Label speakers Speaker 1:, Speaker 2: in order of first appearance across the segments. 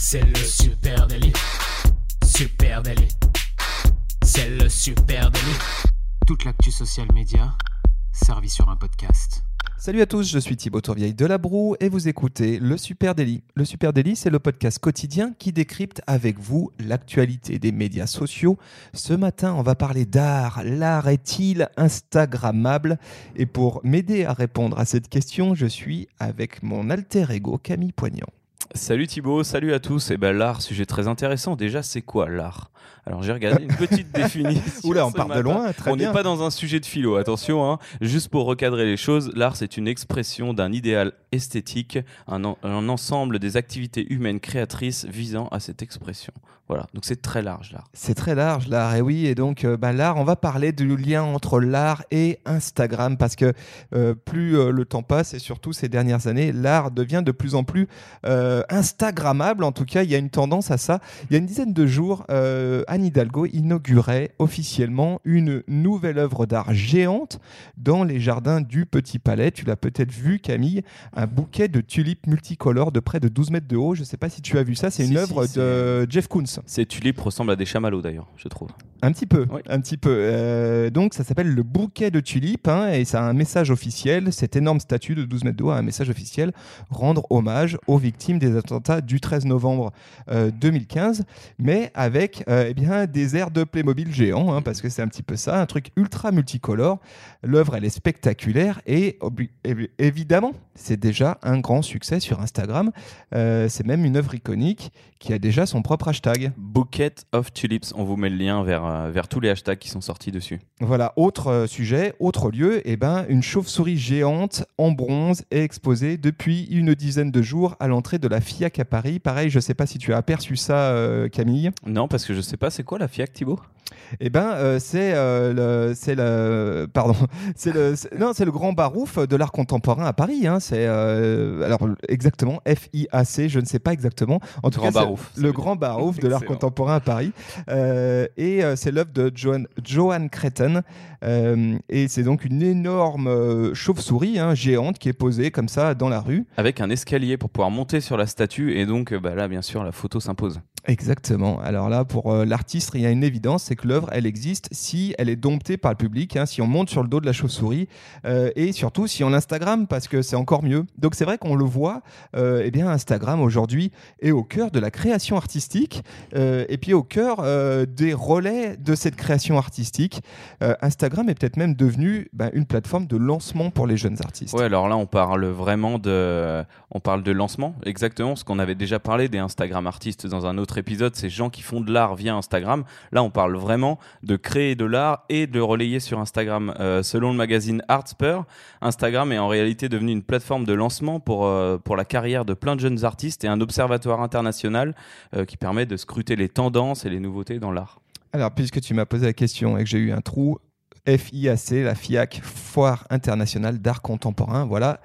Speaker 1: C'est le super délit. Super délit. C'est le super délit. Toute l'actu social média servie sur un podcast.
Speaker 2: Salut à tous, je suis Thibaut Tourvieille de La Broue et vous écoutez Le Super Daily. Le Super Daily, c'est le podcast quotidien qui décrypte avec vous l'actualité des médias sociaux. Ce matin, on va parler d'art. L'art est-il Instagrammable? Et pour m'aider à répondre à cette question, je suis avec mon alter ego Camille Poignant.
Speaker 3: Salut Thibaut, salut à tous. Et eh ben l'art, sujet très intéressant. Déjà, c'est quoi l'art? Alors j'ai regardé une petite définition.
Speaker 2: Oula, on part de loin. Très
Speaker 3: on n'est pas dans un sujet de philo, attention. Hein. Juste pour recadrer les choses, l'art c'est une expression d'un idéal esthétique, un, un, ensemble des activités humaines créatrices visant à cette expression. Voilà, donc c'est très large l'art.
Speaker 2: C'est très large l'art, et oui, et donc euh, bah, l'art, on va parler du lien entre l'art et Instagram, parce que euh, plus euh, le temps passe, et surtout ces dernières années, l'art devient de plus en plus Instagrammable, en tout cas, il y a une tendance à ça. Il y a une dizaine de jours, Anne Hidalgo inaugurait officiellement une nouvelle œuvre d'art géante dans les jardins du Petit Palais. Tu l'as peut-être vu, Camille, un bouquet de tulipes multicolores de près de 12 mètres de haut. Je ne sais pas si tu as vu ça, c'est une œuvre de Jeff Koons.
Speaker 3: Ces tulipes ressemblent à des chamallows d'ailleurs, je trouve.
Speaker 2: Un petit peu, un petit peu. Euh, donc ça s'appelle le bouquet de tulipes hein, et ça a un message officiel. Cette énorme statue de 12 mètres de haut a un message officiel rendre hommage aux victimes des attentats du 13 novembre 2015, euh, mais avec euh, eh bien des airs de Playmobil géant, hein, parce que c'est un petit peu ça, un truc ultra multicolore. L'œuvre elle est spectaculaire et évidemment c'est déjà un grand succès sur Instagram. c'est même une œuvre iconique qui a déjà son propre hashtag.
Speaker 3: Bouquet of Tulips. On vous met le lien vers, euh, vers tous les hashtags qui sont sortis dessus.
Speaker 2: Voilà, autre euh, sujet, autre lieu, et eh ben, une chauve-souris géante en bronze est exposée depuis une dizaine de jours à l'entrée de la FIAC à Paris. Pareil, je ne sais pas si tu as aperçu ça, euh, Camille.
Speaker 3: Non, parce que je ne sais pas, c'est quoi la FIAC, Thibaut?
Speaker 2: Eh ben, c'est le, c'est le, pardon, c'est le, non, c'est le grand barouf de l'art contemporain à Paris. Hein. C'est alors exactement F I A C, je ne sais pas exactement.
Speaker 3: En tout cas,
Speaker 2: le grand barouf de l'art contemporain à Paris. Euh, et euh, c'est l'œuvre de Cretton. Euh, et c'est donc une énorme chauve-souris hein, géante qui est posée comme ça dans la rue.
Speaker 3: Avec un escalier pour pouvoir monter sur la statue. Et donc bah, là, bien sûr, la photo s'impose.
Speaker 2: Exactement. Alors là, pour l'artiste, il y a une évidence, c'est que l'œuvre, elle existe si elle est domptée par le public, hein, si on monte sur le dos de la chauve-souris, et surtout si on l'Instagram, parce que c'est encore mieux. Donc c'est vrai qu'on le voit, eh bien Instagram aujourd'hui est au cœur de la création artistique euh, et puis au cœur euh, des relais de cette création artistique. Euh, Instagram est peut-être même devenu bah, une plateforme de lancement pour les jeunes artistes.
Speaker 3: Ouais, alors là on parle vraiment de, on parle de lancement, exactement ce qu'on avait déjà parlé des Instagram artistes dans un autre épisode, ces gens qui font de l'art via Instagram. Là on parle vraiment de créer de l'art et de relayer sur Instagram. selon le magazine Artspur, Instagram est en réalité devenu une plateforme de lancement pour, pour la carrière de plein de jeunes artistes et un observatoire international euh, qui permet de scruter les tendances et les nouveautés dans l'art.
Speaker 2: Alors, puisque tu m'as posé la question et que j'ai eu un trou, FIAC, la FIAC, Foire internationale d'art contemporain, voilà,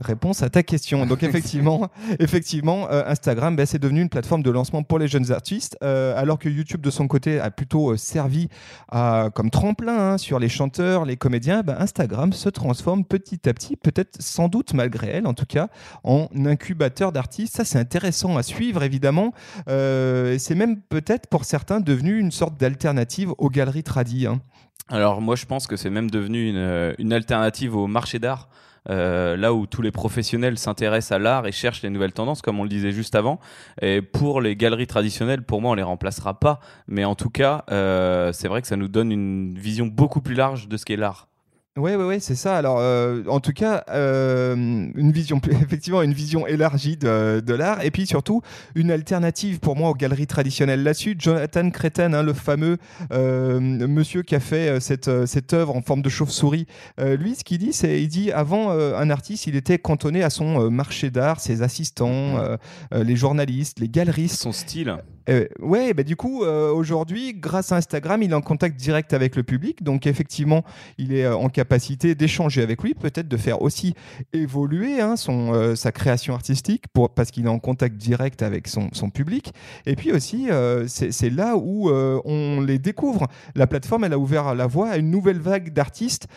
Speaker 2: réponse à ta question. Donc effectivement, effectivement euh, Instagram, bah, c'est devenu une plateforme de lancement pour les jeunes artistes, euh, alors que YouTube de son côté a plutôt euh, servi à, comme tremplin hein, sur les chanteurs, les comédiens. Bah, Instagram se transforme petit à petit, peut-être sans doute malgré elle, en tout cas, en incubateur d'artistes. Ça, c'est intéressant à suivre évidemment. c'est même peut-être pour certains devenu une sorte d'alternative aux galeries tradies. Hein.
Speaker 3: Alors moi, je pense que c'est même devenu une, une alternative au marché d'art. Euh, là où tous les professionnels s'intéressent à l'art et cherchent les nouvelles tendances, comme on le disait juste avant. Et pour les galeries traditionnelles, pour moi, on les remplacera pas. Mais en tout cas, euh, c'est vrai que ça nous donne une vision beaucoup plus large de ce qu'est l'art.
Speaker 2: Oui, oui, oui, c'est ça. Alors, euh, en tout cas, euh, une vision, effectivement, une vision élargie de, de l'art, et puis surtout une alternative pour moi aux galeries traditionnelles. Là-dessus, Jonathan Cretton, hein, le fameux euh, monsieur qui a fait cette, cette œuvre en forme de chauve-souris, lui, ce qu'il dit, c'est, il dit, avant un artiste, il était cantonné à son marché d'art, ses assistants, les journalistes, les galeristes.
Speaker 3: Son style
Speaker 2: Euh, ouais, bah, du coup, euh, aujourd'hui, grâce à Instagram, il est en contact direct avec le public. Donc, effectivement, il est euh, en capacité d'échanger avec lui, peut-être de faire aussi évoluer hein, son, euh, sa création artistique pour, parce qu'il est en contact direct avec son, son public. Et puis aussi, euh, c'est là où euh, on les découvre. La plateforme, elle a ouvert la voie à une nouvelle vague d'artistes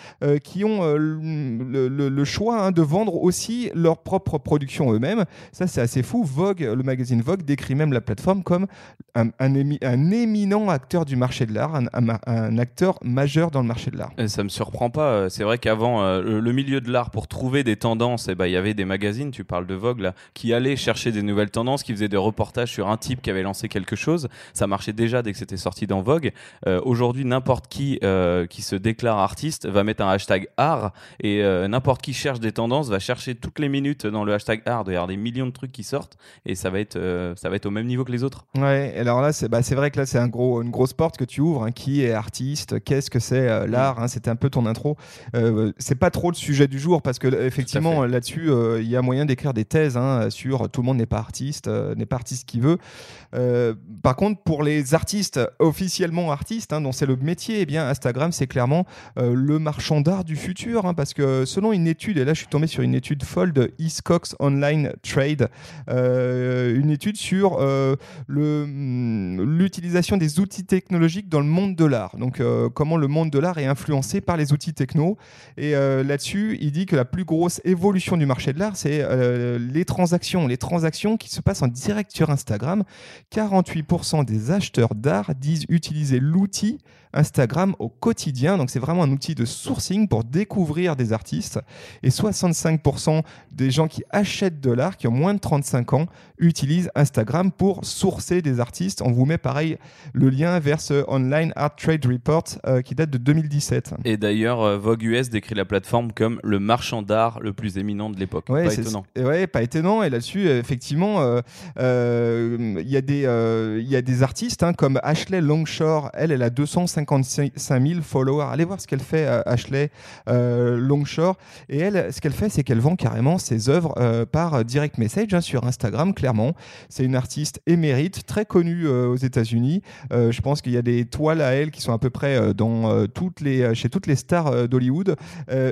Speaker 2: qui ont le, le- le choix hein, de vendre aussi leur propre production eux-mêmes. Ça, c'est assez fou. Vogue, le magazine Vogue décrit même la plateforme comme un, un émi- un éminent acteur du marché de l'art, un, un- acteur majeur dans le marché de l'art.
Speaker 3: Euh, Ça me surprend pas. Euh, C'est vrai qu'avant, euh, le, le milieu de l'art, pour trouver des tendances, eh ben, il y avait des magazines, tu parles de Vogue, là, qui allaient chercher des nouvelles tendances, qui faisaient des reportages sur un type qui avait lancé quelque chose. Ça marchait déjà dès que c'était sorti dans Vogue. Euh, Aujourd'hui, n'importe qui euh, qui se déclare artiste va mettre un hashtag art et n'importe qui cherche des tendances va chercher toutes les minutes dans le hashtag art. Il y avoir des millions de trucs qui sortent et ça va être, ça va être au même niveau que les autres.
Speaker 2: Ouais, et alors là, c'est bah, c'est vrai que là, c'est un gros, une grosse porte que tu ouvres. hein. Qui est artiste Qu'est-ce que c'est euh, l'art hein C'était un peu ton intro. Euh, c'est pas trop le sujet du jour parce que euh, effectivement, là-dessus, euh, il y a moyen d'écrire des thèses hein, sur tout le monde n'est pas artiste, euh, n'est pas artiste qui veut. Euh, par contre, pour les artistes officiellement artistes, hein, dont c'est le métier, eh bien Instagram, c'est clairement euh, le marchand d'art du futur, hein, parce que selon une étude, et là, je suis tombé sur une étude folle de Eastcox Online Trade, euh, une étude sur euh, hum, l'utilisation des outils technologiques dans le monde de l'art. Donc, euh, comment le monde de l'art est influencé par les outils techno. Et euh, là-dessus, il dit que la plus grosse évolution du marché de l'art, c'est euh, les transactions. Les transactions qui se passent en direct sur Instagram. 48% des acheteurs d'art disent utiliser l'outil Instagram au quotidien. Donc, c'est vraiment un outil de sourcing pour découvrir des artistes. Et 65% des gens qui achètent de l'art, qui ont moins de 35 ans, utilisent Instagram pour sourcer des artistes. On vous met pareil le lien vers ce Online Art Trade Report euh, qui date de 2017.
Speaker 3: Et d'ailleurs, euh, Vogue US décrit la plateforme comme le marchand d'art le plus éminent de l'époque.
Speaker 2: Ouais,
Speaker 3: pas
Speaker 2: c'est-
Speaker 3: étonnant.
Speaker 2: Ouais, pas étonnant. Et là-dessus, effectivement, euh, euh, il y, a euh, il y a des artistes hein, comme Ashley Longshore. Elle, elle a 255 000 followers. Allez voir ce qu'elle fait, euh, Ashley euh, Longshore. Et elle, ce qu'elle fait, c'est qu'elle vend carrément ses œuvres par direct message hein, sur Instagram, clairement. C'est une artiste émérite, très connue aux États-Unis. Je pense qu'il y a des toiles à elle qui sont à peu près dans, toutes les, chez toutes les stars d'Hollywood.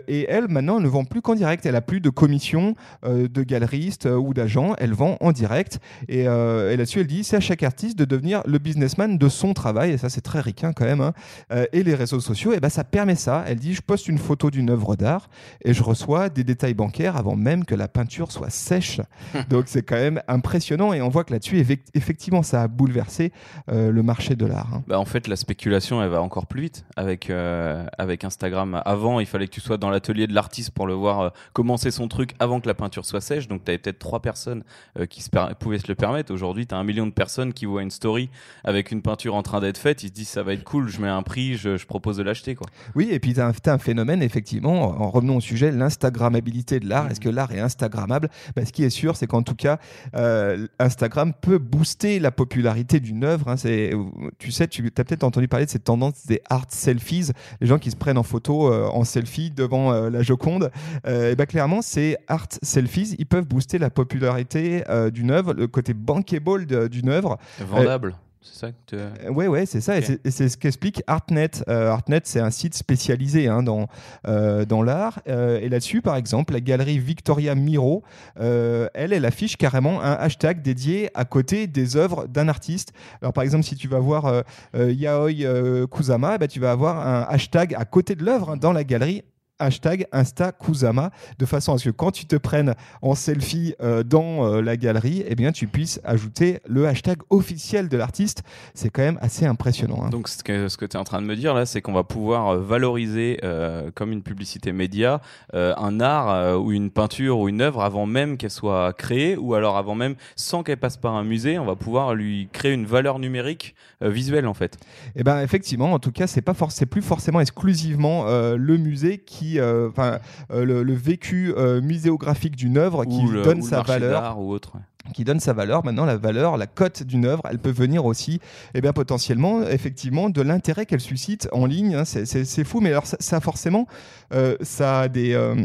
Speaker 2: Et elle, maintenant, elle ne vend plus qu'en direct. Elle a plus de commissions euh, de galeristes ou d'agents. Elle vend en direct. Et, et là-dessus, elle dit c'est à chaque artiste de devenir le businessman de son travail. Et ça, c'est très ricain quand même. hein. Euh, et les réseaux sociaux, et ben, ça permet ça. Elle dit je poste une photo d'une œuvre d'art et je reçois des détails bancaires avant même que la peinture soit sèche. Donc, c'est quand même impressionnant. Et on voit que là-dessus, effect- effectivement, ça a bouleversé euh, le marché de l'art. hein.
Speaker 3: Bah, en fait, la spéculation, elle va encore plus vite avec, euh, avec Instagram. Avant, il fallait que tu sois dans l'atelier de l'artiste pour le voir commencer son truc avant que la peinture soit sèche. Donc, tu avais peut-être trois personnes qui se pouvaient se le permettre. Aujourd'hui, tu as un million de personnes qui voient une story avec une peinture en train d'être faite. Ils se disent, ça va être cool, je mets un prix, je, propose de l'acheter. quoi.
Speaker 2: Oui, et puis tu as, un phénomène, effectivement, en revenons au sujet, l'Instagrammabilité de l'art. Est-ce que l'art est Instagrammable? Ben, Ce qui est sûr, c'est qu'en tout cas, euh, Instagram peut booster la popularité d'une œuvre. hein. C'est- tu sais, tu as peut-être entendu parler de cette tendance des art selfies, les gens qui se prennent en photo, euh, en selfie devant euh, la Joconde. Euh, et ben, clairement, ces art selfies, ils peuvent booster la popularité euh, d'une œuvre, le côté bankable de- œuvre.
Speaker 3: Vendable. C'est ça que tu-
Speaker 2: Euh, Ouais, ouais, c'est ça. et c'est- Et c'est ce qu'explique Artnet. Euh, Artnet, c'est un site spécialisé hein, dans, euh, dans l'art. Euh, et là-dessus, par exemple, la galerie Victoria Miro, euh, elle, elle affiche carrément un hashtag dédié à côté des œuvres d'un artiste. Alors, par exemple, si tu vas voir euh, euh, Yaoi euh, Kusama, eh tu vas avoir un hashtag à côté de l'œuvre hein, dans la galerie hashtag Insta Kusama, de façon à ce que quand tu te prennes en selfie euh, dans euh, la galerie, eh bien, tu puisses ajouter le hashtag officiel de l'artiste. C'est quand même assez impressionnant. hein.
Speaker 3: Donc ce que, ce que tu es en train de me dire là, c'est qu'on va pouvoir euh, valoriser euh, comme une publicité média un art ou une peinture ou une œuvre avant même qu'elle soit créée ou alors avant même sans qu'elle passe par un musée, on va pouvoir lui créer une valeur numérique visuelle en fait.
Speaker 2: Eh ben effectivement, en tout cas, c'est pas forc- plus forcément exclusivement le musée qui, euh, enfin, euh, le, le vécu euh, muséographique d'une œuvre qui
Speaker 3: ou
Speaker 2: donne
Speaker 3: ou
Speaker 2: sa valeur.
Speaker 3: d'art ou autre.
Speaker 2: Qui donne sa valeur. Maintenant, la valeur, la cote d'une œuvre, elle peut venir aussi, eh bien, potentiellement, effectivement, de l'intérêt qu'elle suscite en ligne. hein. C'est- fou, mais alors ça, ça, forcément, euh, ça, a des, euh,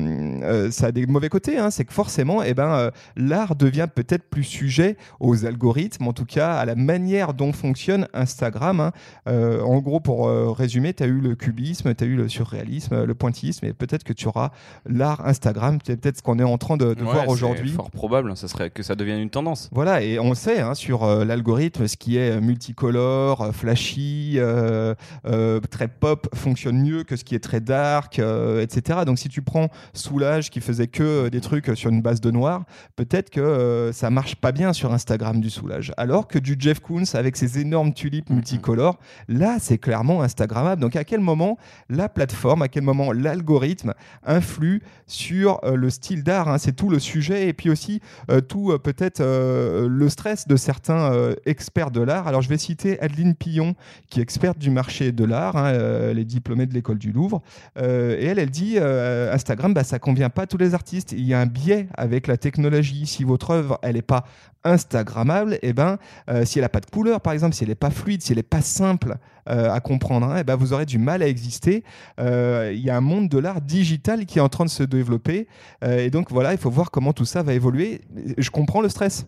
Speaker 2: euh, ça a des mauvais côtés. hein. C'est que forcément, eh ben, euh, l'art devient peut-être plus sujet aux algorithmes, en tout cas à la manière dont fonctionne Instagram. hein. En gros, pour résumer, tu as eu le cubisme, tu as eu le surréalisme, le pointillisme, et peut-être que tu auras l'art Instagram. C'est peut-être ce qu'on est en train de, de
Speaker 3: Ouais,
Speaker 2: voir
Speaker 3: c'est
Speaker 2: aujourd'hui.
Speaker 3: fort probable, ça serait que ça devienne une tendance.
Speaker 2: Voilà, et on sait hein, sur euh, l'algorithme, ce qui est multicolore, euh, flashy, euh, euh, très pop, fonctionne mieux que ce qui est très dark, etc. Donc si tu prends Soulage qui faisait que des trucs sur une base de noir, peut-être que ça marche pas bien sur Instagram du Soulage. Alors que du Jeff Koons avec ses énormes tulipes multicolores, là c'est clairement Instagrammable. Donc à quel moment la plateforme, à quel moment l'algorithme influe sur le style d'art hein, C'est tout le sujet et puis aussi tout peut-être euh, le stress de certains euh, experts de l'art. Alors je vais citer Adeline Pillon, qui est experte du marché de l'art, hein, euh, elle est diplômée de l'école du Louvre, et elle, elle dit Instagram, bah, ça convient pas à tous les artistes. Il y a un biais avec la technologie. Si votre œuvre, elle n'est pas Instagrammable, et ben, euh, si elle n'a pas de couleur, par exemple, si elle n'est pas fluide, si elle n'est pas simple euh, à comprendre, hein, eh ben, vous aurez du mal à exister. Euh, Il y a un monde de l'art digital qui est en train de se développer. Euh, et donc voilà, il faut voir comment tout ça va évoluer. Je comprends le stress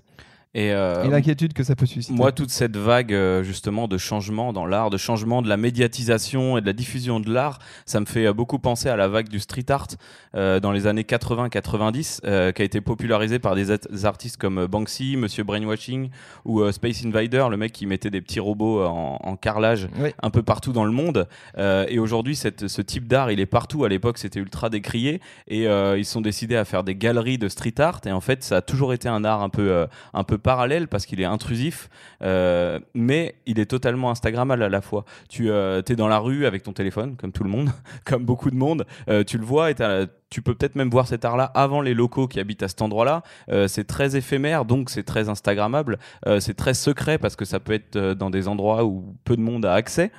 Speaker 3: Et, euh,
Speaker 2: et l'inquiétude que ça peut susciter.
Speaker 3: Moi, toute cette vague euh, justement de changement dans l'art, de changement de la médiatisation et de la diffusion de l'art, ça me fait euh, beaucoup penser à la vague du street art euh, dans les années 80-90, euh, qui a été popularisée par des, artistes comme euh, Banksy, Monsieur Brainwashing ou Space Invader, le mec qui mettait des petits robots en, en carrelage
Speaker 2: Oui.
Speaker 3: un peu partout dans le monde. Euh, et aujourd'hui, ce type d'art, il est partout. À l'époque, c'était ultra décrié. Et ils sont décidés à faire des galeries de street art. Et en fait, ça a toujours été un art un peu, un peu parallèle parce qu'il est intrusif, euh, mais il est totalement Instagrammable à la fois. Tu es dans la rue avec ton téléphone, comme tout le monde, comme beaucoup de monde. euh, tu le vois et t'as- tu peux peut-être même voir cet art-là avant les locaux qui habitent à cet endroit-là. Euh, c'est très éphémère, donc c'est très Instagrammable. Euh, c'est très secret parce que ça peut être euh, dans des endroits où peu de monde a accès.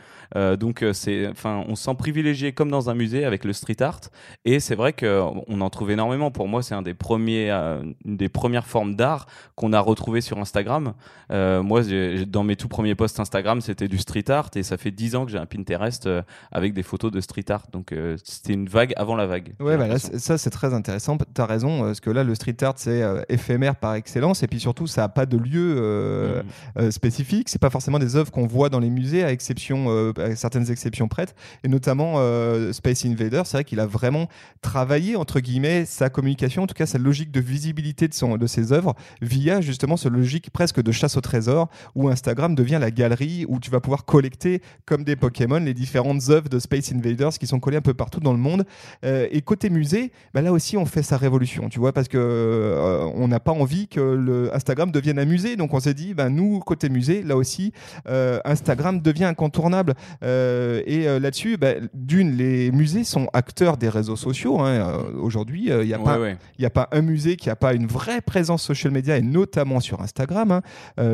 Speaker 3: Donc c'est, enfin, on se sent privilégié comme dans un musée avec le street art. Et c'est vrai qu'on en trouve énormément. Pour moi, c'est un des premiers, une des premières formes d'art qu'on a retrouvé sur Instagram. Moi, dans mes tout premiers posts Instagram, c'était du street art et ça fait 10 ans que j'ai un Pinterest avec des photos de street art. Donc c'était une vague avant la vague. J'ai
Speaker 2: ça c'est très intéressant. Tu as raison, euh, parce que là, le street art, c'est euh, éphémère par excellence. Et puis surtout, ça n'a pas de lieu euh, euh, spécifique. C'est pas forcément des œuvres qu'on voit dans les musées, à, exception, à certaines exceptions prêtes. Et notamment Space Invader, c'est vrai qu'il a vraiment travaillé, entre guillemets, sa communication, en tout cas sa logique de visibilité de, son, de ses œuvres, via justement ce logique presque de chasse au trésor, où Instagram devient la galerie où tu vas pouvoir collecter, comme des Pokémon, les différentes œuvres de Space Invaders qui sont collées un peu partout dans le monde. Et côté musée, bah là aussi on fait sa révolution, tu vois, parce que euh, on n'a pas envie que le Instagram devienne un musée, donc on s'est dit, bah, nous côté musée, là aussi, euh, Instagram devient incontournable. Euh, et là-dessus, bah, d'une, les musées sont acteurs des réseaux sociaux. hein. Aujourd'hui, il n'y a
Speaker 3: Ouais,
Speaker 2: pas
Speaker 3: ouais.
Speaker 2: a pas un musée qui n'a pas une vraie présence social media et notamment sur Instagram. hein.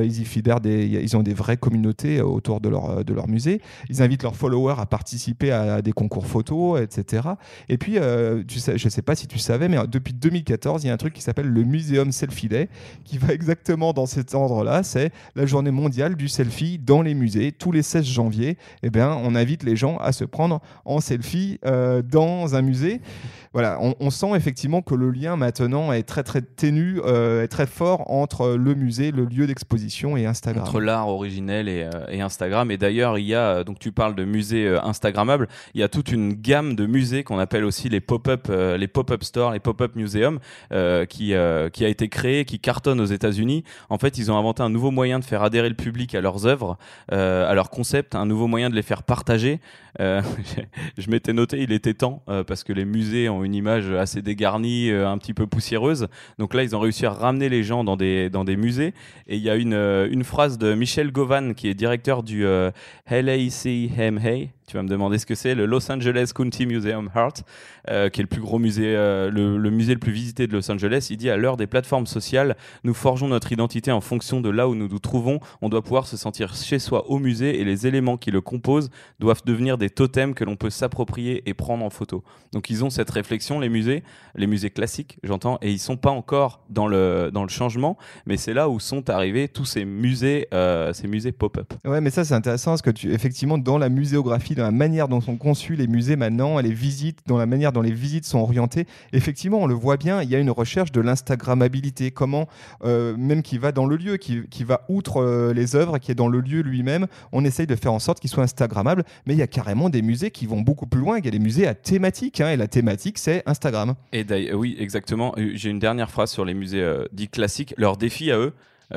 Speaker 2: Ils y fédèrent des, ils ont des vraies communautés autour de leur, de leur musée. Ils invitent leurs followers à participer à, des concours photos, etc. Et puis, tu sais, je sais pas si tu savais, mais depuis 2014, il y a un truc qui s'appelle le Muséum Selfie Day, qui va exactement dans cet ordre-là. C'est la journée mondiale du selfie dans les musées. Tous les 16 janvier, eh bien, on invite les gens à se prendre en selfie euh, dans un musée. Voilà, on, sent effectivement que le lien maintenant est très très ténu, euh, est très fort entre le musée, le lieu d'exposition et Instagram.
Speaker 3: entre l'art originel et, euh, Instagram. Et d'ailleurs, il y a, donc tu parles de musées euh, Instagrammables, il y a toute une gamme de musées qu'on appelle aussi les pop-up, euh, les pop-up stores, les pop-up museums, euh, qui, euh, a été créé, qui cartonne aux États-Unis. En fait, ils ont inventé un nouveau moyen de faire adhérer le public à leurs œuvres, euh, à leurs concepts, un nouveau moyen de les faire partager. Je m'étais noté, il était temps, parce que les musées ont une image assez dégarnie, un petit peu poussiéreuse. Donc là, ils ont réussi à ramener les gens dans des, dans des musées. Et il y a une, une phrase de Michel Govan, qui est directeur du LACMA. Tu vas me demander ce que c'est. Le Los Angeles County Museum Art, euh, qui est le plus gros musée, euh, le, musée le plus visité de Los Angeles. Il dit à l'heure des plateformes sociales, nous forgeons notre identité en fonction de là où nous nous trouvons. On doit pouvoir se sentir chez soi au musée et les éléments qui le composent doivent devenir des totems que l'on peut s'approprier et prendre en photo. Donc ils ont cette réflexion, les musées, les musées classiques, j'entends, et ils sont pas encore dans le, dans le changement, mais c'est là où sont arrivés tous ces musées, euh, ces musées pop-up.
Speaker 2: Ouais, mais ça c'est intéressant parce que tu, effectivement, dans la muséographie, la manière dont sont conçus les musées maintenant, les visites, dans la manière dont les visites sont orientées, effectivement, on le voit bien, il y a une recherche de l'instagrammabilité, comment, euh, même qui va dans le lieu, qui, va outre euh, les œuvres, qui est dans le lieu lui-même, on essaye de faire en sorte qu'il soit instagrammable, mais il y a carrément des musées qui vont beaucoup plus loin, il y a des musées à thématique, hein, et la thématique c'est Instagram.
Speaker 3: Et oui, exactement. Euh, J'ai une dernière phrase sur les musées dits classiques. Leur défi à eux,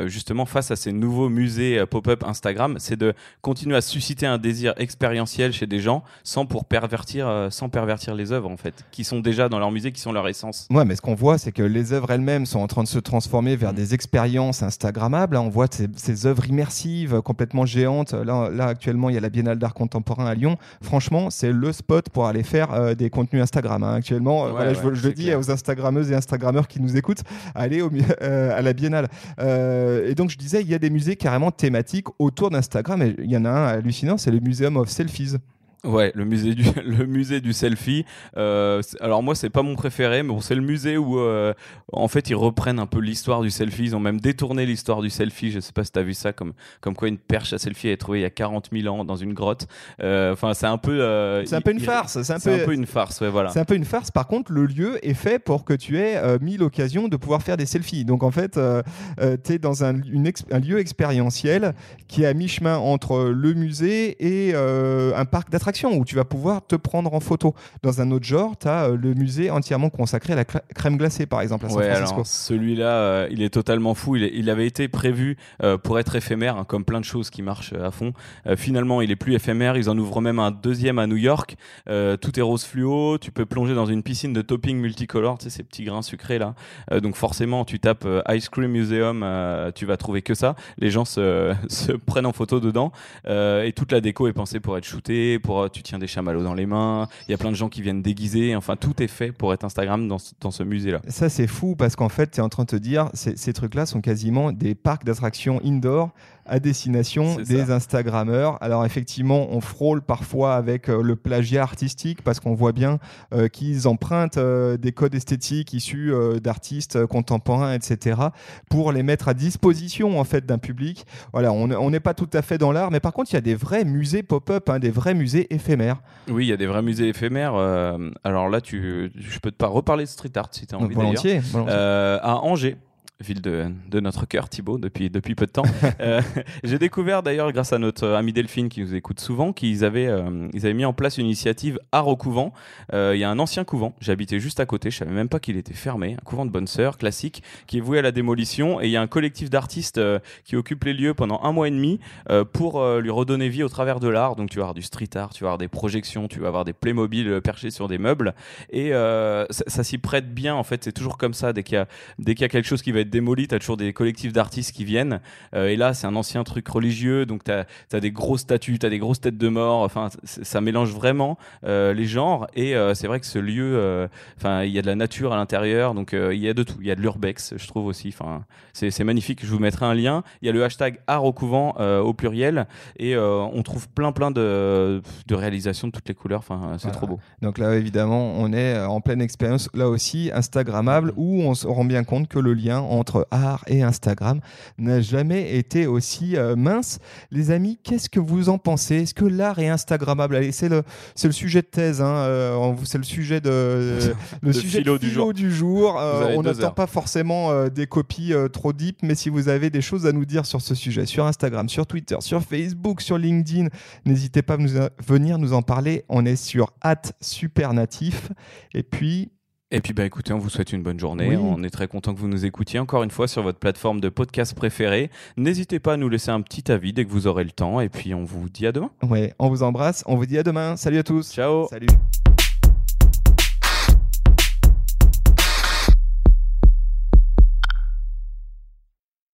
Speaker 3: justement face à ces nouveaux musées euh, pop-up Instagram, c'est de continuer à susciter un désir expérientiel chez des gens sans pour pervertir, euh, sans pervertir les œuvres en fait, qui sont déjà dans leur musée, qui sont leur essence.
Speaker 2: Ouais, mais ce qu'on voit, c'est que les œuvres elles-mêmes sont en train de se transformer vers
Speaker 3: Mm.
Speaker 2: des expériences Instagrammables. On voit ces, ces œuvres immersives, complètement géantes. Là, là, actuellement, il y a la Biennale d'art contemporain à Lyon. Franchement, c'est le spot pour aller faire euh, des contenus Instagram. hein. Actuellement, euh,
Speaker 3: Ouais,
Speaker 2: voilà, je,
Speaker 3: ouais,
Speaker 2: je le dis
Speaker 3: clair.
Speaker 2: aux Instagrammeuses et Instagrammeurs qui nous écoutent, allez au, euh, à la Biennale. Euh, et donc, je disais, il y a des musées carrément thématiques autour d'Instagram. Il y en a un hallucinant, c'est le Museum of Selfies.
Speaker 3: Ouais, le musée du, le musée du selfie. Euh, alors moi, c'est pas mon préféré, mais bon, c'est le musée où, euh, en fait, ils reprennent un peu l'histoire du selfie. Ils ont même détourné l'histoire du selfie. Je sais pas si t'as vu ça, comme, comme quoi une perche à selfie est trouvée il y a 40 000 ans dans une grotte. Euh, Enfin, c'est un peu.
Speaker 2: C'est un peu une farce. C'est un
Speaker 3: un peu une farce, ouais, voilà.
Speaker 2: C'est un peu une farce. Par contre, le lieu est fait pour que tu aies mis l'occasion de pouvoir faire des selfies. Donc, en fait, tu es dans un, une un lieu expérientiel qui est à mi-chemin entre le musée et un parc d'attractions où tu vas pouvoir te prendre en photo. Dans un autre genre, tu as le musée entièrement consacré à la crème glacée, par exemple, à San
Speaker 3: Ouais,
Speaker 2: Francisco.
Speaker 3: celui-là, euh, il est totalement fou. Il, est- il avait été prévu euh, pour être éphémère, hein, comme plein de choses qui marchent euh, à fond. Euh, finalement, il est plus éphémère. Ils en ouvrent même un deuxième à New York. Euh, tout est rose fluo. Tu peux plonger dans une piscine de topping multicolore, tu sais, ces petits grains sucrés là. Euh, donc forcément, tu tapes euh, Ice Cream Museum, euh, tu vas trouver que ça. Les gens se, se prennent en photo dedans. Euh, et toute la déco est pensée pour être shootée. Pour, euh, tu tiens des chamallows dans les mains. Il y a plein de gens qui viennent déguiser. Enfin, tout est fait pour être Instagram dans, ce- musée-là.
Speaker 2: Ça, c'est fou parce qu'en fait, tu es en train de te dire, ces trucs-là sont quasiment des parcs d'attractions indoor à destination des
Speaker 3: ça.
Speaker 2: Instagrammeurs. Alors, effectivement, on frôle parfois avec euh, le plagiat artistique parce qu'on voit bien euh, qu'ils empruntent euh, des codes esthétiques issus d'artistes contemporains, etc., pour les mettre à disposition en fait d'un public. Voilà, on n'est pas tout à fait dans l'art, mais par contre, il y a des vrais musées pop-up, hein, des vrais musées éphémères.
Speaker 3: Oui, il y a des vrais musées éphémères. alors là, tu, je peux te pas reparler de street art si tu as envie
Speaker 2: volontiers. volontiers.
Speaker 3: À Angers. Ville de, de notre cœur, Thibaut, depuis, depuis peu de temps. Euh, J'ai découvert d'ailleurs, grâce à notre ami Delphine qui nous écoute souvent, qu'ils avaient, euh, avaient mis en place une initiative Art au couvent. Euh, Il y a un ancien couvent, j'habitais juste à côté, je savais même pas qu'il était fermé, un couvent de bonne sœur classique qui est voué à la démolition. Et il y a un collectif d'artistes qui occupe les lieux pendant un mois et demi pour lui redonner vie au travers de l'art. Donc tu vas avoir du street art, tu vas avoir des projections, tu vas avoir des Playmobil perchés sur des meubles. Et ça, s'y prête bien, en fait, c'est toujours comme ça. Dès qu'il y a, qu'il y a quelque chose qui va être démoli, tu as toujours des collectifs d'artistes qui viennent. Euh, et là, c'est un ancien truc religieux, donc tu as, des grosses statues, tu as des grosses têtes de mort. Enfin, ça mélange vraiment euh, les genres. Et euh, c'est vrai que ce lieu, enfin, il y a de la nature à l'intérieur, donc il y a de tout. Il y a de l'urbex, je trouve aussi. Enfin, c'est magnifique. Je vous mettrai un lien. Il y a le hashtag art au couvent au pluriel, et on trouve plein plein de, de réalisations de toutes les couleurs. Enfin, c'est
Speaker 2: Voilà.
Speaker 3: trop beau.
Speaker 2: Donc là, évidemment, on est en pleine expérience, là aussi, Instagrammable, où on se rend bien compte que le lien entre art et Instagram n'a jamais été aussi euh, mince. Les amis, qu'est-ce que vous en pensez? Est-ce que l'art est Instagrammable? Allez, c'est le, c'est le sujet de thèse, hein, euh, c'est le sujet de, le
Speaker 3: De
Speaker 2: sujet
Speaker 3: philo
Speaker 2: de
Speaker 3: du jour.
Speaker 2: du jour. Euh, on n'attend pas forcément des copies trop deep, mais si vous avez des choses à nous dire sur ce sujet, sur Instagram, sur Twitter, sur Facebook, sur LinkedIn, n'hésitez pas à nous- à venir nous en parler. On est sur supernatif. Et puis,
Speaker 3: Et puis bah écoutez, on vous souhaite une bonne journée.
Speaker 2: Oui.
Speaker 3: On est très content que vous nous écoutiez encore une fois sur votre plateforme de podcast préférée. N'hésitez pas à nous laisser un petit avis dès que vous aurez le temps. Et puis on vous dit à demain.
Speaker 2: ouais, on vous embrasse. On vous dit à demain. Salut à tous.
Speaker 3: Ciao.
Speaker 2: Salut.